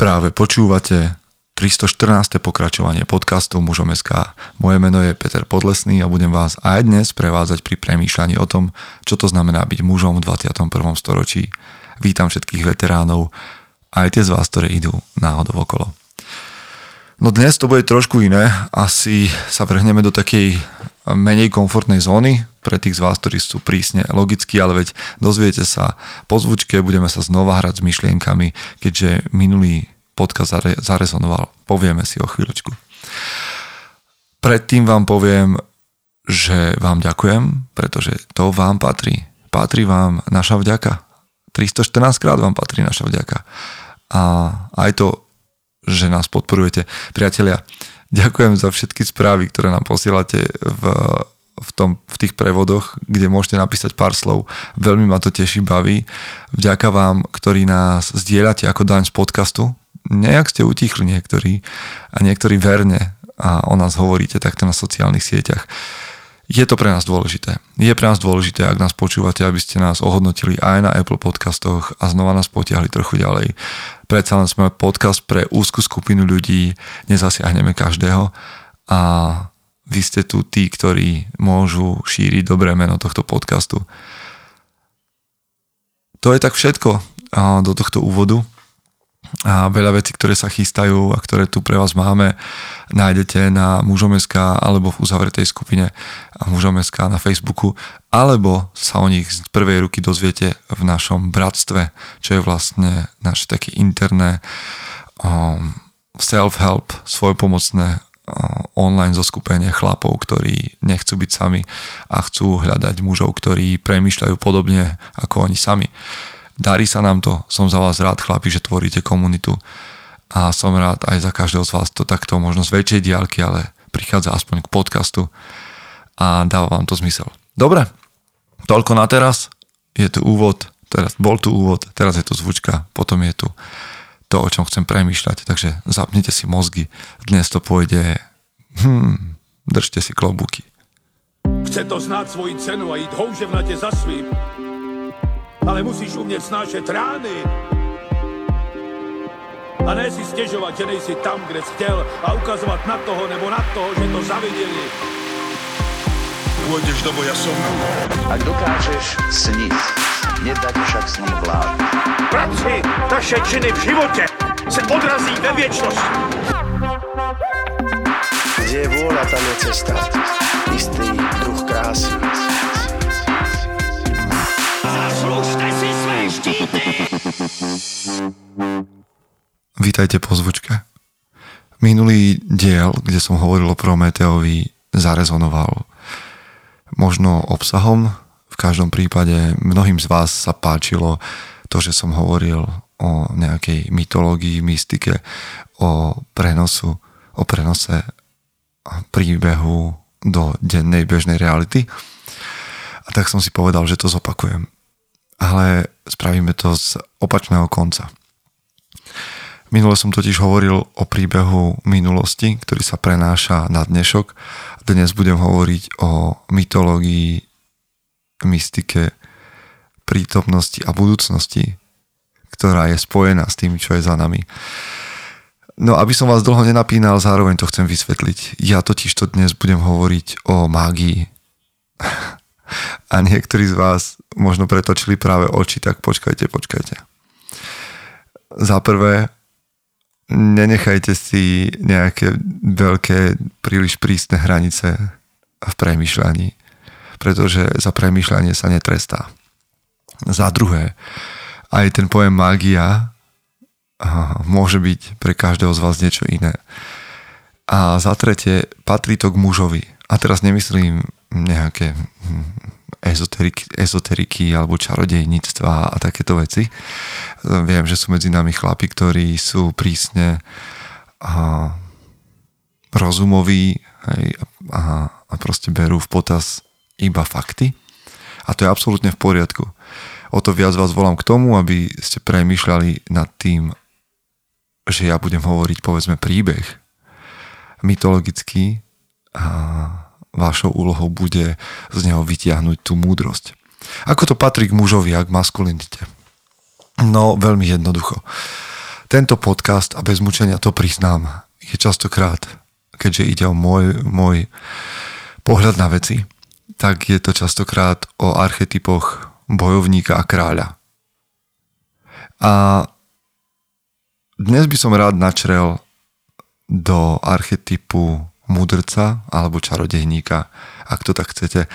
Práve počúvate 314. pokračovanie podcastu Mužom SK. Moje meno je Peter Podlesný a budem vás aj dnes prevádzať pri premýšľaní o tom, čo to znamená byť mužom v 21. storočí. Vítam všetkých veteránov, aj tie z vás, ktoré idú náhodou okolo. No dnes to bude trošku iné. Asi sa vrhneme do takej menej komfortnej zóny pre tých z vás, ktorí sú prísne logickí, ale veď dozviete sa po zvučke, budeme sa znova hrať s myšlienkami, keďže minulý podcast zarezonoval. Povieme si o chvíľočku. Predtým vám poviem, že vám ďakujem, pretože to vám patrí. Patrí vám naša vďaka. 314 krát vám patrí naša vďaka. A aj to že nás podporujete. Priatelia, ďakujem za všetky správy, ktoré nám posielate v, v, tom, v tých prevodoch, kde môžete napísať pár slov. Veľmi ma to teší, baví. Vďaka vám, ktorí nás zdieľate ako daň z podcastu. Nejak ste utichli niektorí a niektorí verne a o nás hovoríte takto na sociálnych sieťach je to pre nás dôležité. Je pre nás dôležité, ak nás počúvate, aby ste nás ohodnotili aj na Apple podcastoch a znova nás potiahli trochu ďalej. Predsa len sme podcast pre úzku skupinu ľudí, nezasiahneme každého a vy ste tu tí, ktorí môžu šíriť dobré meno tohto podcastu. To je tak všetko do tohto úvodu a veľa vecí, ktoré sa chystajú a ktoré tu pre vás máme, nájdete na mužom.sk alebo v uzavretej skupine mužom.sk na Facebooku, alebo sa o nich z prvej ruky dozviete v našom bratstve, čo je vlastne naše také interné um, self-help, svojpomocné online zoskupenie chlapov, ktorí nechcú byť sami a chcú hľadať mužov, ktorí premýšľajú podobne ako oni sami. Darí sa nám to, som za vás rád chlapi, že tvoríte komunitu a som rád aj za každého z vás to takto možno z väčšej diálky, ale prichádza aspoň k podcastu a dáva vám to zmysel. Dobre, toľko na teraz, je tu úvod, teraz bol tu úvod, teraz je tu zvučka, potom je tu to, o čom chcem premýšľať, takže zapnite si mozgy, dnes to pôjde, hmm, držte si klobúky. Chce to znáť svoji cenu a ísť houževnate za svým ale musíš umět snášet rány. A ne si stěžovat, že nejsi tam, kde jsi chtěl a ukazovat na toho nebo na toho, že to zaviděli. Pôjdeš do boja som. Ak dokážeš sniť, nedať však sní vlád. Práci, taše činy v živote se odrazí ve věčnosti. Kde je vôľa, tam je cesta. Istý druh krásy. Zaslužte si své štíty! Vítajte po zvučke. Minulý diel, kde som hovoril o Prometeovi, zarezonoval. Možno obsahom, v každom prípade mnohým z vás sa páčilo to, že som hovoril o nejakej mytológii, mystike, o prenosu, o prenose príbehu do dennej bežnej reality. A tak som si povedal, že to zopakujem ale spravíme to z opačného konca. Minule som totiž hovoril o príbehu minulosti, ktorý sa prenáša na dnešok. Dnes budem hovoriť o mytológii, mystike, prítomnosti a budúcnosti, ktorá je spojená s tým, čo je za nami. No, aby som vás dlho nenapínal, zároveň to chcem vysvetliť. Ja totiž to dnes budem hovoriť o mágii. a niektorí z vás možno pretočili práve oči, tak počkajte, počkajte. Za prvé, nenechajte si nejaké veľké, príliš prísne hranice v premyšľaní, pretože za premyšľanie sa netrestá. Za druhé, aj ten pojem mágia môže byť pre každého z vás niečo iné. A za tretie, patrí to k mužovi. A teraz nemyslím nejaké hm, ezoteriky, alebo čarodejníctva a takéto veci. Viem, že sú medzi nami chlapi, ktorí sú prísne a, rozumoví hej, a, a proste berú v potaz iba fakty. A to je absolútne v poriadku. O to viac vás volám k tomu, aby ste premýšľali nad tým, že ja budem hovoriť povedzme príbeh mytologický a vašou úlohou bude z neho vytiahnuť tú múdrosť. Ako to patrí k mužovi a k maskulinite? No, veľmi jednoducho. Tento podcast, a bez mučenia to priznám, je častokrát, keďže ide o môj, môj pohľad na veci, tak je to častokrát o archetypoch bojovníka a kráľa. A dnes by som rád načrel do archetypu mudrca alebo čarodejníka, ak to tak chcete.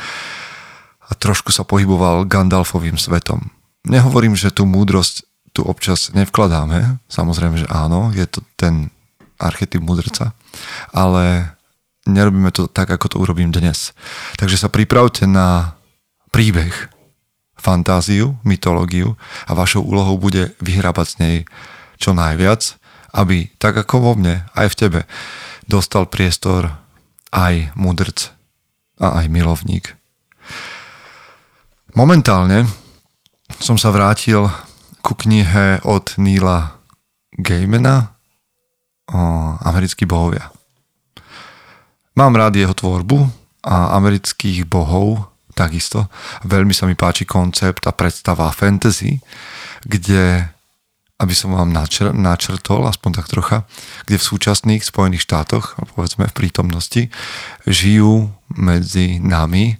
A trošku sa pohyboval Gandalfovým svetom. Nehovorím, že tú múdrosť tu občas nevkladáme, samozrejme, že áno, je to ten archetyp mudrca, ale nerobíme to tak, ako to urobím dnes. Takže sa pripravte na príbeh, fantáziu, mytológiu a vašou úlohou bude vyhrábať z nej čo najviac, aby tak ako vo mne, aj v tebe, dostal priestor aj mudrc a aj milovník. Momentálne som sa vrátil ku knihe od Neila Gaimana o americkí bohovia. Mám rád jeho tvorbu a amerických bohov takisto. Veľmi sa mi páči koncept a predstava fantasy, kde, aby som vám načr- načrtol, aspoň tak trocha, kde v súčasných Spojených štátoch, povedzme v prítomnosti, žijú medzi nami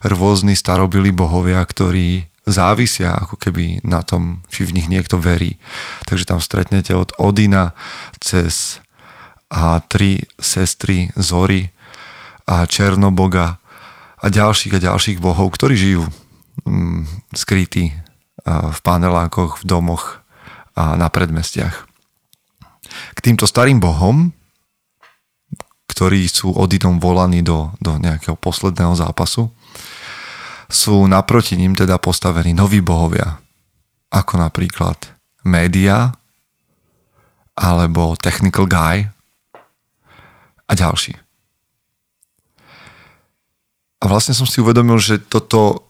rôzni starobilí bohovia, ktorí závisia ako keby na tom, či v nich niekto verí. Takže tam stretnete od Odina cez a tri sestry Zory a Černoboga a ďalších a ďalších bohov, ktorí žijú mm, skrytí v panelákoch, v domoch a na predmestiach. K týmto starým bohom, ktorí sú Odinom volaní do, do nejakého posledného zápasu, sú naproti ním teda postavení noví bohovia, ako napríklad média, alebo technical guy, a ďalší. A vlastne som si uvedomil, že toto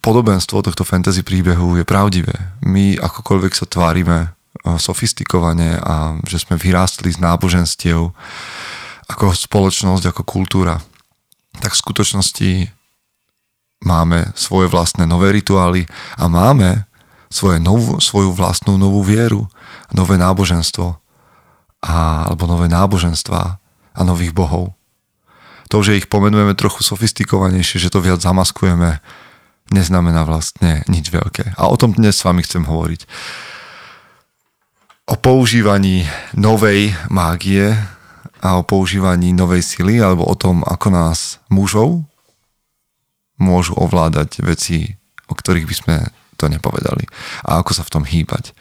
podobenstvo tohto fantasy príbehu je pravdivé. My akokoľvek sa tvárime eh, sofistikovane a že sme vyrástli z náboženstiev ako spoločnosť, ako kultúra, tak v skutočnosti máme svoje vlastné nové rituály a máme svoje novú, svoju vlastnú novú vieru, nové náboženstvo a, alebo nové náboženstva a nových bohov. To, že ich pomenujeme trochu sofistikovanejšie, že to viac zamaskujeme, neznamená vlastne nič veľké. A o tom dnes s vami chcem hovoriť. O používaní novej mágie a o používaní novej sily, alebo o tom, ako nás mužov môžu ovládať veci, o ktorých by sme to nepovedali. A ako sa v tom hýbať.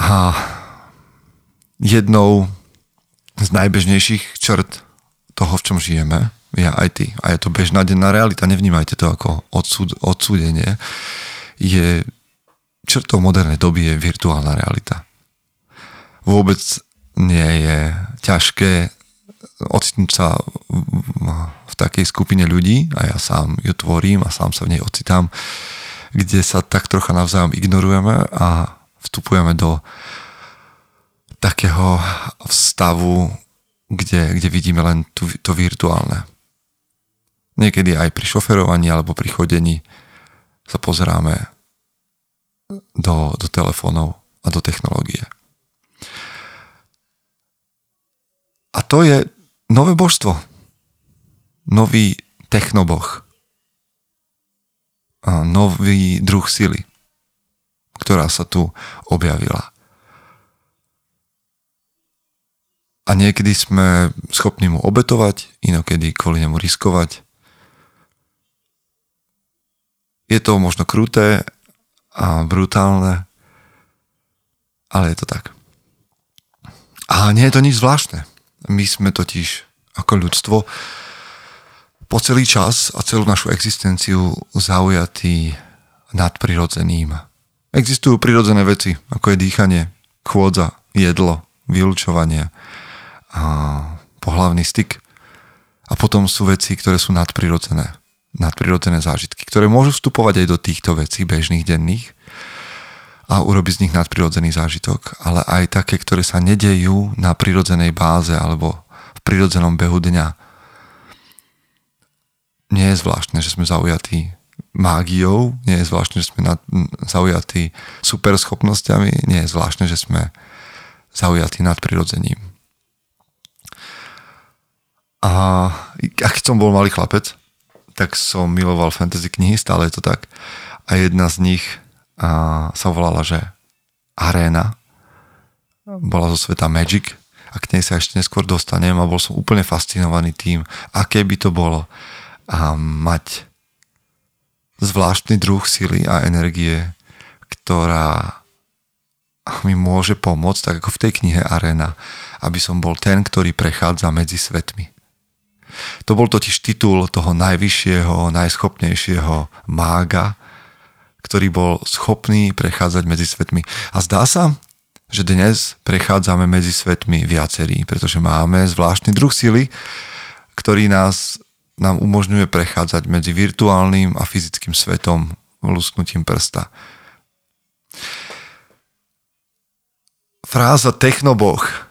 A jednou z najbežnejších črt toho, v čom žijeme, je aj ty. A je to bežná denná realita. Nevnímajte to ako odsúd, odsúdenie. Je črtou modernej doby je virtuálna realita. Vôbec nie je ťažké ocitnúť sa v takej skupine ľudí a ja sám ju tvorím a sám sa v nej ocitám, kde sa tak trocha navzájom ignorujeme a vstupujeme do takého stavu, kde, kde vidíme len tu, to virtuálne. Niekedy aj pri šoferovaní alebo pri chodení sa pozeráme do, do telefónov a do technológie. A to je nové božstvo. Nový technoboh. A nový druh sily, ktorá sa tu objavila. A niekedy sme schopní mu obetovať, inokedy kvôli nemu riskovať. Je to možno kruté a brutálne, ale je to tak. A nie je to nič zvláštne. My sme totiž ako ľudstvo po celý čas a celú našu existenciu zaujatí nadprirodzeným. Existujú prirodzené veci, ako je dýchanie, chôdza, jedlo, vylúčovanie, a pohlavný styk. A potom sú veci, ktoré sú nadprirodzené. Nadprirodzené zážitky, ktoré môžu vstupovať aj do týchto vecí bežných denných a urobiť z nich nadprirodzený zážitok, ale aj také, ktoré sa nedejú na prirodzenej báze alebo v prirodzenom behu dňa. Nie je zvláštne, že sme zaujatí mágiou, nie je zvláštne, že sme nad, zaujatí super schopnosťami, nie je zvláštne, že sme zaujatí nad prirodzením. A, a keď som bol malý chlapec, tak som miloval fantasy knihy, stále je to tak. A jedna z nich a, sa volala, že Arena. Bola zo sveta Magic a k nej sa ešte neskôr dostanem a bol som úplne fascinovaný tým, aké by to bolo a mať zvláštny druh sily a energie, ktorá mi môže pomôcť, tak ako v tej knihe Arena, aby som bol ten, ktorý prechádza medzi svetmi. To bol totiž titul toho najvyššieho, najschopnejšieho mága, ktorý bol schopný prechádzať medzi svetmi. A zdá sa, že dnes prechádzame medzi svetmi viacerí, pretože máme zvláštny druh sily, ktorý nás nám umožňuje prechádzať medzi virtuálnym a fyzickým svetom lusknutím prsta. Fráza technoboh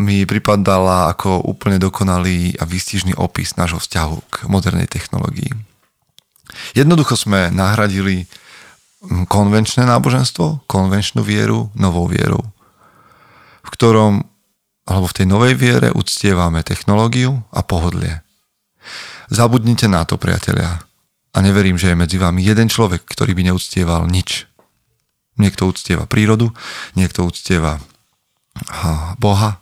mi pripadala ako úplne dokonalý a výstižný opis nášho vzťahu k modernej technológii. Jednoducho sme nahradili konvenčné náboženstvo, konvenčnú vieru novou vierou, v ktorom, alebo v tej novej viere uctievame technológiu a pohodlie. Zabudnite na to, priatelia. A neverím, že je medzi vami jeden človek, ktorý by neúctieval nič. Niekto uctieva prírodu, niekto uctieva Boha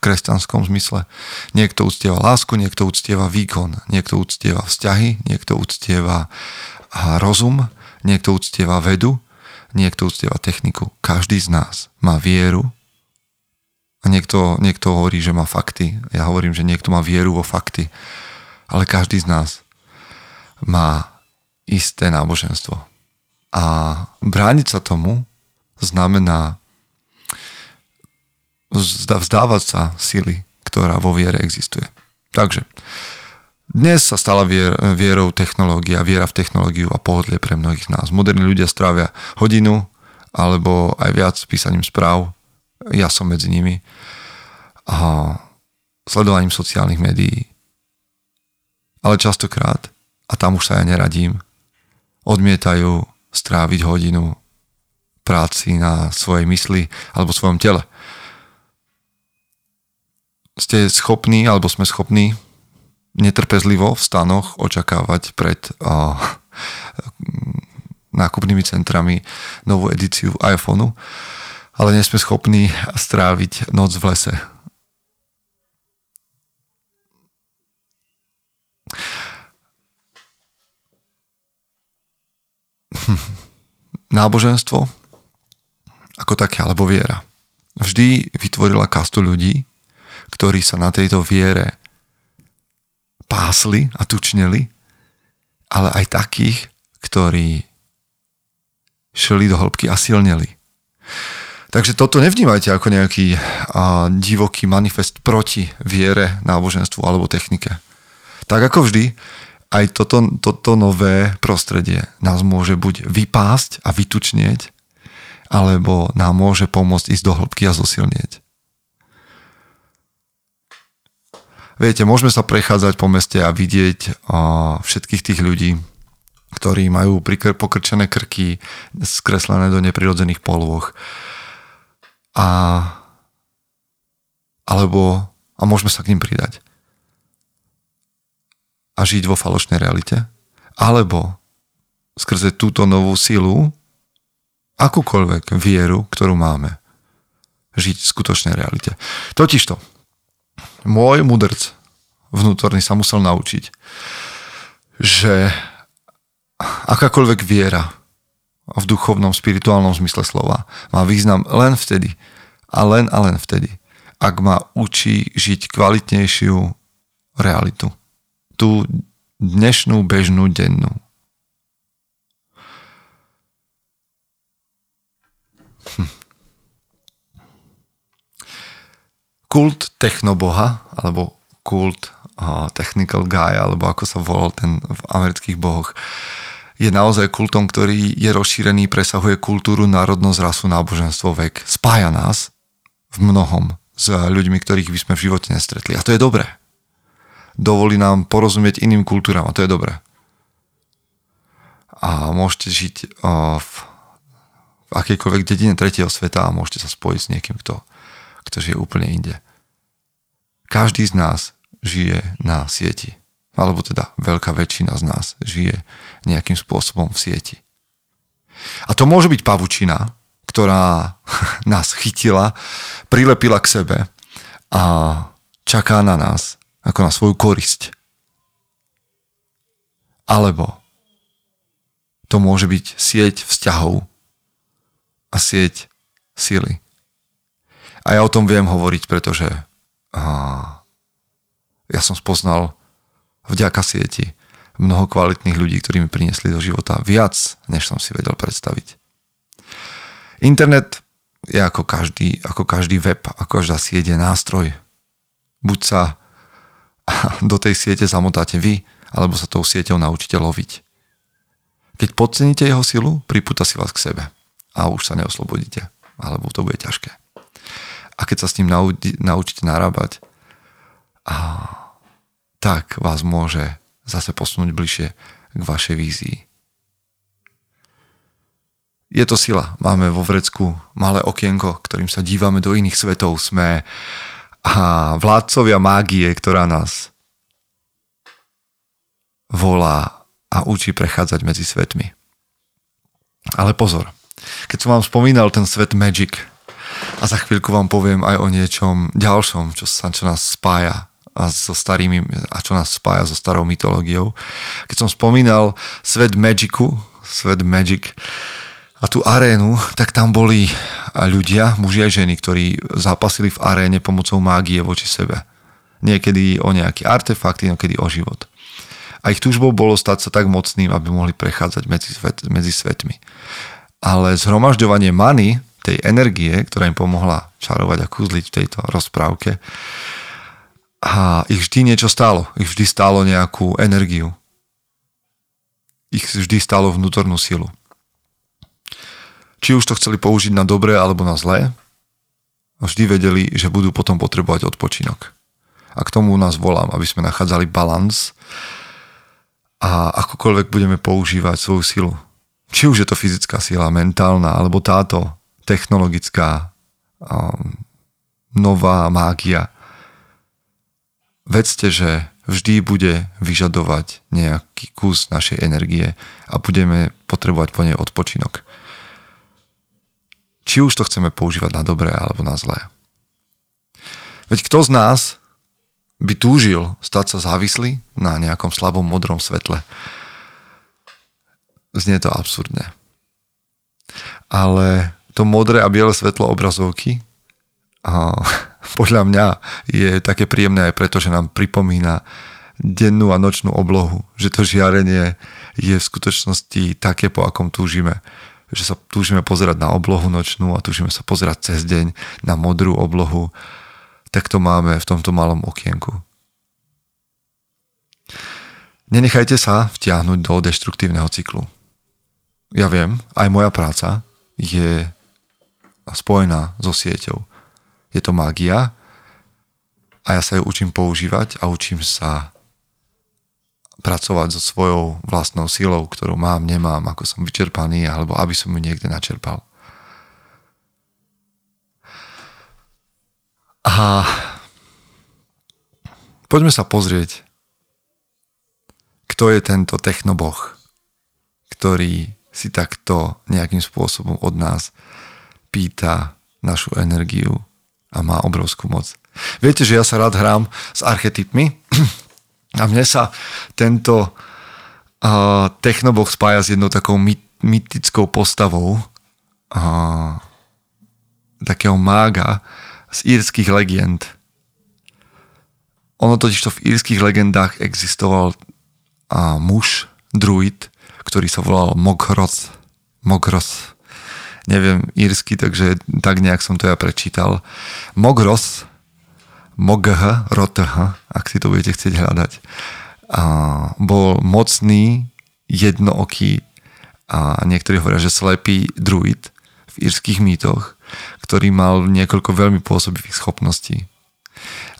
v kresťanskom zmysle. Niekto uctieva lásku, niekto uctieva výkon, niekto uctieva vzťahy, niekto uctieva rozum, niekto uctieva vedu, niekto uctieva techniku. Každý z nás má vieru a niekto, niekto hovorí, že má fakty. Ja hovorím, že niekto má vieru vo fakty ale každý z nás má isté náboženstvo. A brániť sa tomu znamená vzdávať sa sily, ktorá vo viere existuje. Takže dnes sa stala vier, vierou technológia, viera v technológiu a pohodlie pre mnohých nás. Moderní ľudia strávia hodinu alebo aj viac písaním správ, ja som medzi nimi, a sledovaním sociálnych médií, ale častokrát, a tam už sa ja neradím, odmietajú stráviť hodinu práci na svojej mysli alebo svojom tele. Ste schopní, alebo sme schopní netrpezlivo v stanoch očakávať pred uh, nákupnými centrami novú edíciu iPhoneu, ale nie sme schopní stráviť noc v lese náboženstvo ako také, alebo viera. Vždy vytvorila kastu ľudí, ktorí sa na tejto viere pásli a tučneli, ale aj takých, ktorí šli do hĺbky a silneli. Takže toto nevnímajte ako nejaký a, divoký manifest proti viere, náboženstvu alebo technike. Tak ako vždy, aj toto, toto nové prostredie nás môže buď vypásť a vytučnieť, alebo nám môže pomôcť ísť do hĺbky a zosilnieť. Viete, môžeme sa prechádzať po meste a vidieť všetkých tých ľudí, ktorí majú pokrčené krky, skreslené do neprirodzených polôch. A, alebo, a môžeme sa k ním pridať a žiť vo falošnej realite, alebo skrze túto novú silu, akúkoľvek vieru, ktorú máme, žiť v skutočnej realite. Totižto, môj mudrc vnútorný sa musel naučiť, že akákoľvek viera v duchovnom, spirituálnom zmysle slova má význam len vtedy a len a len vtedy, ak ma učí žiť kvalitnejšiu realitu tú dnešnú bežnú dennú. Kult technoboha, alebo kult technical guy, alebo ako sa volal ten v amerických bohoch, je naozaj kultom, ktorý je rozšírený, presahuje kultúru, národnosť, rasu, náboženstvo, vek. Spája nás v mnohom s ľuďmi, ktorých by sme v živote nestretli. A to je dobré dovolí nám porozumieť iným kultúram a to je dobré. a môžete žiť v akejkoľvek dedine tretieho sveta a môžete sa spojiť s niekým, kto, kto žije úplne inde. Každý z nás žije na sieti. Alebo teda veľká väčšina z nás žije nejakým spôsobom v sieti. A to môže byť pavučina, ktorá nás chytila, prilepila k sebe a čaká na nás ako na svoju korisť. Alebo to môže byť sieť vzťahov a sieť sily. A ja o tom viem hovoriť, pretože ja som spoznal vďaka sieti mnoho kvalitných ľudí, ktorí mi priniesli do života viac, než som si vedel predstaviť. Internet je ako každý, ako každý web, ako každá sieť je nástroj. Buď sa do tej siete zamotáte vy, alebo sa tou sieťou naučíte loviť. Keď podceníte jeho silu, pripúta si vás k sebe a už sa neoslobodíte, alebo to bude ťažké. A keď sa s ním naučíte narábať, a tak vás môže zase posunúť bližšie k vašej vízii. Je to sila. Máme vo vrecku malé okienko, ktorým sa dívame do iných svetov. Sme a vládcovia mágie, ktorá nás volá a učí prechádzať medzi svetmi. Ale pozor, keď som vám spomínal ten svet Magic a za chvíľku vám poviem aj o niečom ďalšom, čo, sa, čo nás spája a so starými, a čo nás spája so starou mytológiou. Keď som spomínal svet Magicu, svet Magic a tú arénu, tak tam boli ľudia, muži aj ženy, ktorí zápasili v aréne pomocou mágie voči sebe. Niekedy o nejaký artefakt, niekedy o život a ich túžbou bolo stať sa tak mocným, aby mohli prechádzať medzi, svet, medzi svetmi. Ale zhromažďovanie many, tej energie, ktorá im pomohla čarovať a kúzliť v tejto rozprávke, a ich vždy niečo stálo. Ich vždy stálo nejakú energiu. Ich vždy stálo vnútornú silu. Či už to chceli použiť na dobré alebo na zlé, vždy vedeli, že budú potom potrebovať odpočinok. A k tomu nás volám, aby sme nachádzali balans a akokoľvek budeme používať svoju silu. Či už je to fyzická sila, mentálna, alebo táto technologická um, nová mágia. Vedzte, že vždy bude vyžadovať nejaký kus našej energie a budeme potrebovať po nej odpočinok. Či už to chceme používať na dobré alebo na zlé. Veď kto z nás by túžil stať sa závislý na nejakom slabom modrom svetle. Znie to absurdne. Ale to modré a biele svetlo obrazovky a podľa mňa je také príjemné aj preto, že nám pripomína dennú a nočnú oblohu, že to žiarenie je v skutočnosti také, po akom túžime. Že sa túžime pozerať na oblohu nočnú a túžime sa pozerať cez deň na modrú oblohu tak to máme v tomto malom okienku. Nenechajte sa vtiahnuť do deštruktívneho cyklu. Ja viem, aj moja práca je spojená so sieťou. Je to mágia a ja sa ju učím používať a učím sa pracovať so svojou vlastnou silou, ktorú mám, nemám, ako som vyčerpaný, alebo aby som ju niekde načerpal. A poďme sa pozrieť, kto je tento technoboh, ktorý si takto nejakým spôsobom od nás pýta našu energiu a má obrovskú moc. Viete, že ja sa rád hrám s archetypmi a mne sa tento uh, technoboh spája s jednou takou my, mytickou postavou uh, takého mága, z írskych legend. Ono totiž to v írskych legendách existoval a muž, druid, ktorý sa volal Mogroth. Mogroth. Neviem írsky, takže tak nejak som to ja prečítal. Mogroth, Mogh, Roth, ak si to budete chcieť hľadať, a bol mocný, jednooký a niektorí hovoria, že slepý druid v írskych mýtoch, ktorý mal niekoľko veľmi pôsobivých schopností.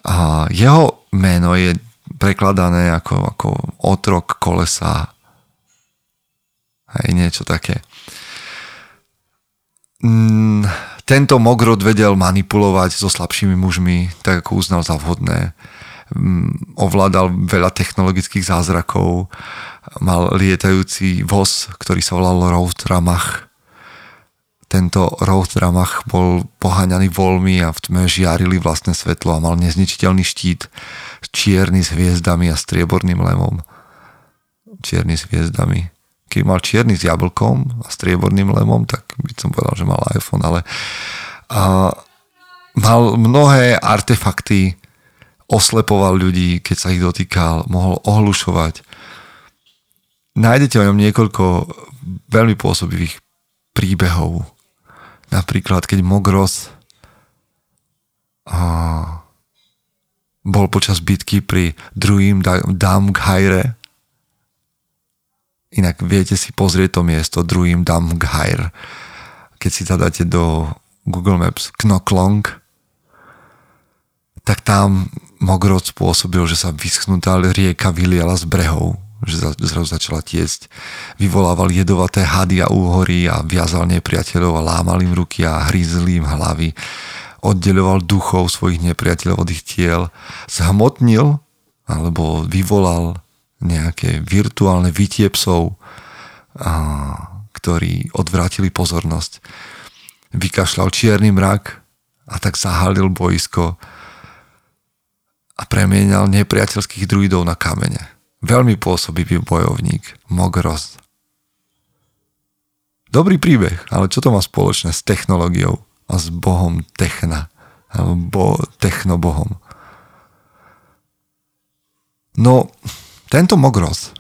A jeho meno je prekladané ako, ako otrok kolesa. Hej, niečo také. Mm, tento Mogrod vedel manipulovať so slabšími mužmi, tak ako uznal za vhodné. Mm, ovládal veľa technologických zázrakov, mal lietajúci voz, ktorý sa volal Road Ramach. Tento Road Ramach bol poháňaný voľmi a v tme žiarili vlastné svetlo a mal nezničiteľný štít čierny s hviezdami a strieborným lemom. Čierny s hviezdami keď mal čierny s jablkom a strieborným lemom, tak by som povedal, že mal iPhone, ale a, mal mnohé artefakty, oslepoval ľudí, keď sa ich dotýkal, mohol ohlušovať. Nájdete o ňom niekoľko veľmi pôsobivých príbehov. Napríklad, keď Mogros a, bol počas bitky pri druhým Damghajre, Inak viete si pozrieť to miesto druhým Damghair. Keď si zadáte do Google Maps Knoklong, tak tam Mogrod spôsobil, že sa vyschnutá rieka vyliala z brehov, že zrazu začala tiecť. Vyvolával jedovaté hady a úhory a viazal nepriateľov a lámal im ruky a hryzl im hlavy. Oddeľoval duchov svojich nepriateľov od ich tiel. Zhmotnil alebo vyvolal nejaké virtuálne vytie psov, ktorí odvrátili pozornosť. Vykašľal čierny mrak a tak zahalil boisko a premienal nepriateľských druidov na kamene. Veľmi pôsobivý bojovník, Mogros. Dobrý príbeh, ale čo to má spoločné s technológiou a s bohom techna, alebo technobohom? No, tento Mogros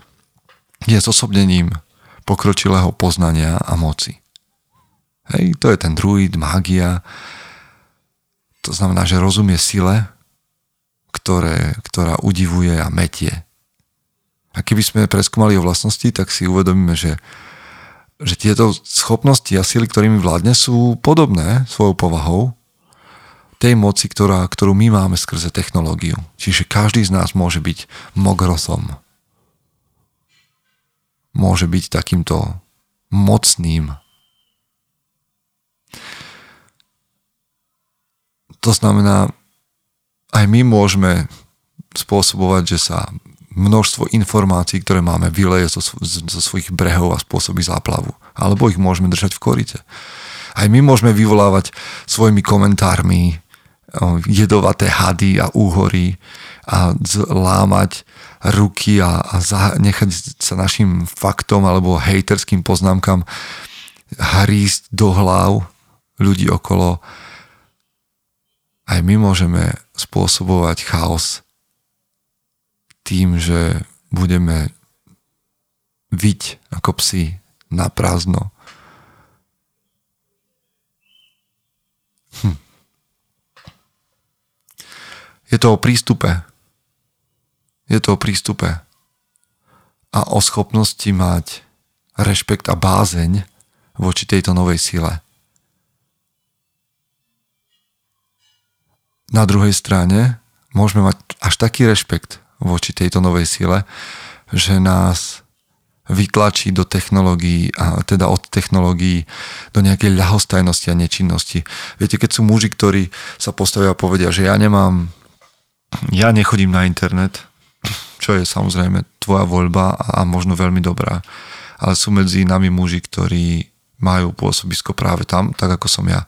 je zosobnením pokročilého poznania a moci. Hej, to je ten druid, mágia. To znamená, že rozumie sile, ktoré, ktorá udivuje a metie. A keby sme preskúmali o vlastnosti, tak si uvedomíme, že, že tieto schopnosti a sily, ktorými vládne, sú podobné svojou povahou tej moci, ktorá, ktorú my máme skrze technológiu. Čiže každý z nás môže byť mogrosom. Môže byť takýmto mocným. To znamená, aj my môžeme spôsobovať, že sa množstvo informácií, ktoré máme, vyleje zo, zo svojich brehov a spôsobí záplavu. Alebo ich môžeme držať v korite. Aj my môžeme vyvolávať svojimi komentármi jedovaté hady a úhory a lámať ruky a, a nechať sa našim faktom alebo hejterským poznámkam hrísť do hlav ľudí okolo. Aj my môžeme spôsobovať chaos tým, že budeme viť ako psi na prázdno. Hm. Je to o prístupe. Je to o prístupe. A o schopnosti mať rešpekt a bázeň voči tejto novej sile. Na druhej strane môžeme mať až taký rešpekt voči tejto novej sile, že nás vytlačí do technológií, a teda od technológií do nejakej ľahostajnosti a nečinnosti. Viete, keď sú muži, ktorí sa postavia a povedia, že ja nemám ja nechodím na internet, čo je samozrejme tvoja voľba a možno veľmi dobrá, ale sú medzi nami muži, ktorí majú pôsobisko práve tam, tak ako som ja.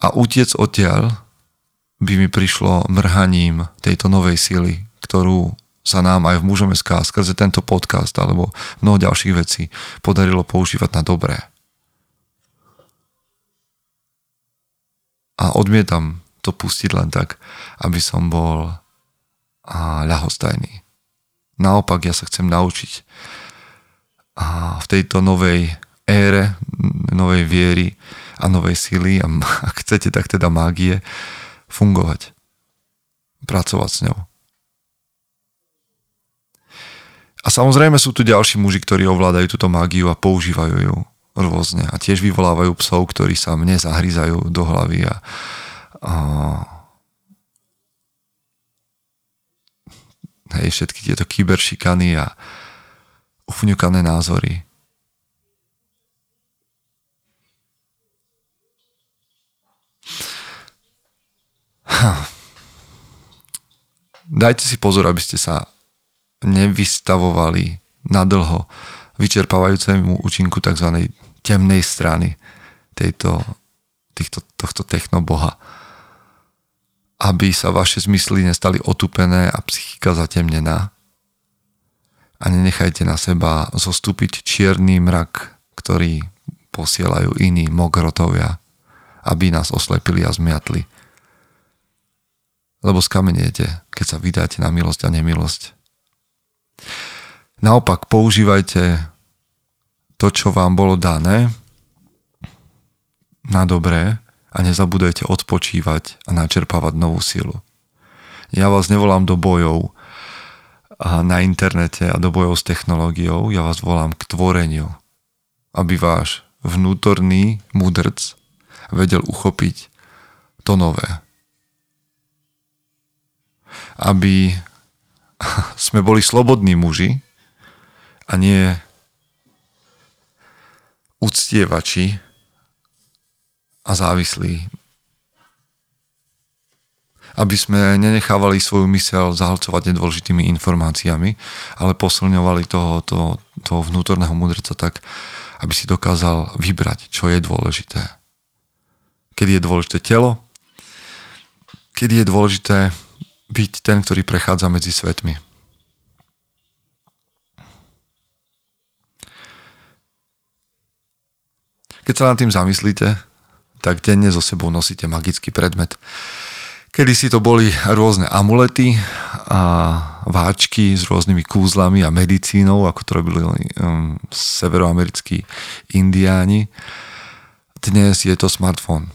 A utiec odtiaľ by mi prišlo mrhaním tejto novej sily, ktorú sa nám aj v mužom SK skrze tento podcast alebo mnoho ďalších vecí podarilo používať na dobré. A odmietam to pustiť len tak, aby som bol a, ľahostajný. Naopak, ja sa chcem naučiť a v tejto novej ére, novej viery a novej sily a ak chcete, tak teda mágie, fungovať. Pracovať s ňou. A samozrejme sú tu ďalší muži, ktorí ovládajú túto mágiu a používajú ju rôzne a tiež vyvolávajú psov, ktorí sa mne zahryzajú do hlavy a, hej, všetky tieto kyberšikany a ufňukané názory. Ha. Dajte si pozor, aby ste sa nevystavovali nadlho vyčerpávajúcemu účinku tzv. temnej strany tejto, týchto, tohto technoboha. boha aby sa vaše zmysly nestali otupené a psychika zatemnená. A nenechajte na seba zostúpiť čierny mrak, ktorý posielajú iní mogrotovia, aby nás oslepili a zmiatli. Lebo skameniete, keď sa vydáte na milosť a nemilosť. Naopak používajte to, čo vám bolo dané na dobré a nezabudajte odpočívať a načerpávať novú silu. Ja vás nevolám do bojov na internete a do bojov s technológiou, ja vás volám k tvoreniu, aby váš vnútorný mudrc vedel uchopiť to nové. Aby sme boli slobodní muži, a nie uctievači a závislí. Aby sme nenechávali svoju mysel zahlcovať nedôležitými informáciami, ale posilňovali toho, toho, toho vnútorného mudrca tak, aby si dokázal vybrať, čo je dôležité. Kedy je dôležité telo, kedy je dôležité byť ten, ktorý prechádza medzi svetmi. Keď sa nad tým zamyslíte, tak denne so sebou nosíte magický predmet. Kedy si to boli rôzne amulety a váčky s rôznymi kúzlami a medicínou, ako to robili um, severoamerickí indiáni. Dnes je to smartfón.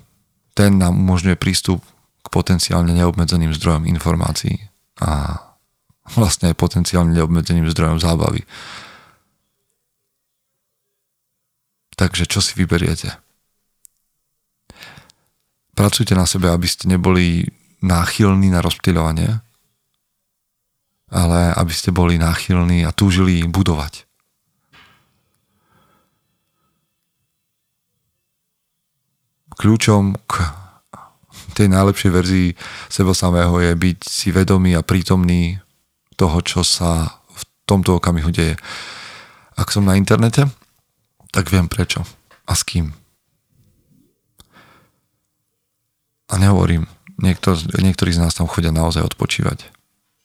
Ten nám umožňuje prístup k potenciálne neobmedzeným zdrojom informácií a vlastne aj potenciálne neobmedzeným zdrojom zábavy. Takže čo si vyberiete? Pracujte na sebe, aby ste neboli náchylní na rozptýľovanie, ale aby ste boli náchylní a túžili budovať. Kľúčom k tej najlepšej verzii seba samého je byť si vedomý a prítomný toho, čo sa v tomto okamihu deje. Ak som na internete, tak viem prečo a s kým. A nehovorím, niektor, niektorí z nás tam chodia naozaj odpočívať.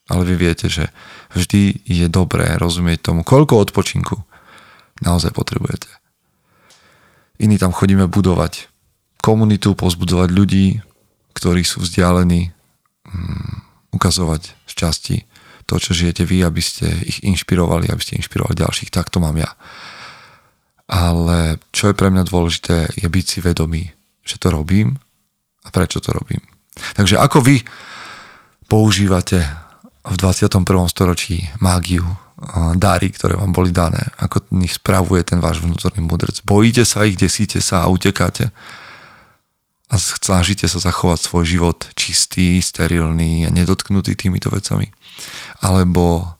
Ale vy viete, že vždy je dobré rozumieť tomu, koľko odpočinku naozaj potrebujete. Iní tam chodíme budovať komunitu, pozbudovať ľudí, ktorí sú vzdialení, um, ukazovať šťastí to, čo žijete vy, aby ste ich inšpirovali, aby ste inšpirovali ďalších. Tak to mám ja ale čo je pre mňa dôležité, je byť si vedomý, že to robím a prečo to robím. Takže ako vy používate v 21. storočí mágiu, dáry, ktoré vám boli dané, ako nich spravuje ten váš vnútorný mudrc. Bojíte sa ich, desíte sa a utekáte a snažíte sa zachovať svoj život čistý, sterilný a nedotknutý týmito vecami. Alebo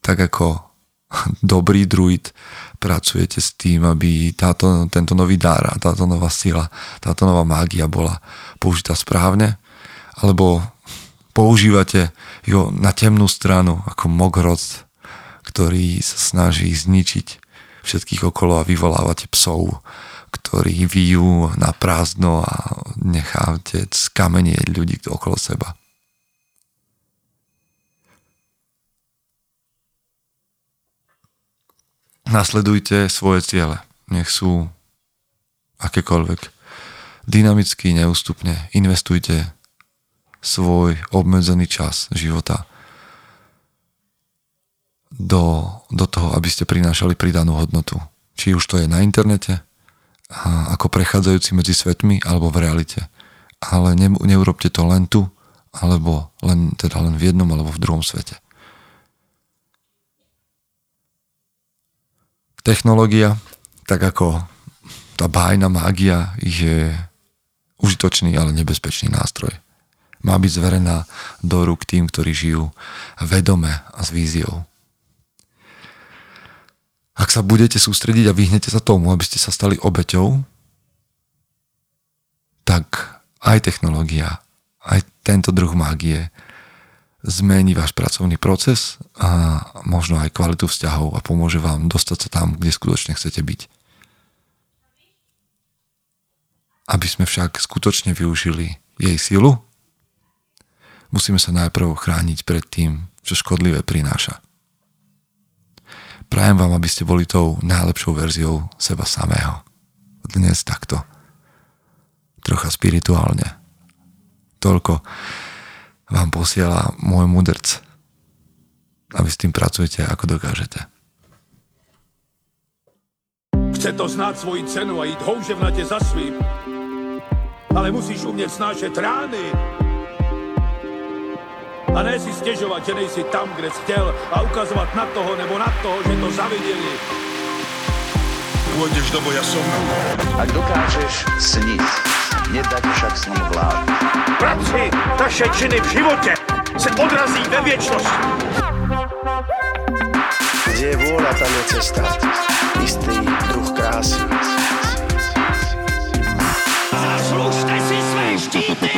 tak ako dobrý druid pracujete s tým, aby táto, tento nový dar a táto nová sila, táto nová mágia bola použitá správne, alebo používate ju na temnú stranu ako mogrod, ktorý sa snaží zničiť všetkých okolo a vyvolávate psov, ktorí vyjú na prázdno a necháte skamenieť ľudí okolo seba. Nasledujte svoje ciele. Nech sú akékoľvek. Dynamicky, neústupne investujte svoj obmedzený čas života do, do toho, aby ste prinášali pridanú hodnotu. Či už to je na internete, a ako prechádzajúci medzi svetmi, alebo v realite. Ale ne, neurobte to len tu, alebo len, teda len v jednom, alebo v druhom svete. Technológia, tak ako tá bájna mágia, je užitočný, ale nebezpečný nástroj. Má byť zverená do rúk tým, ktorí žijú vedome a s víziou. Ak sa budete sústrediť a vyhnete sa tomu, aby ste sa stali obeťou, tak aj technológia, aj tento druh mágie zmení váš pracovný proces a možno aj kvalitu vzťahov a pomôže vám dostať sa tam, kde skutočne chcete byť. Aby sme však skutočne využili jej silu, musíme sa najprv chrániť pred tým, čo škodlivé prináša. Prajem vám, aby ste boli tou najlepšou verziou seba samého. Dnes takto. Trocha spirituálne. Toľko vám posiela môj mudrc. A vy s tým pracujete, ako dokážete. Chce to znáť svoji cenu a ísť houževnate za svým. Ale musíš umieť snášať rány. A ne si stiežovať, že nejsi tam, kde si chcel a ukazovať na toho nebo na toho, že to zavideli. Pôjdeš do boja som. Ak dokážeš sniť, nedať však s ním vlád. Práci taše činy v živote se odrazí ve viečnosť. Kde je vôľa, tam je cesta. Istý druh krásy. Zaslužte si své štíty!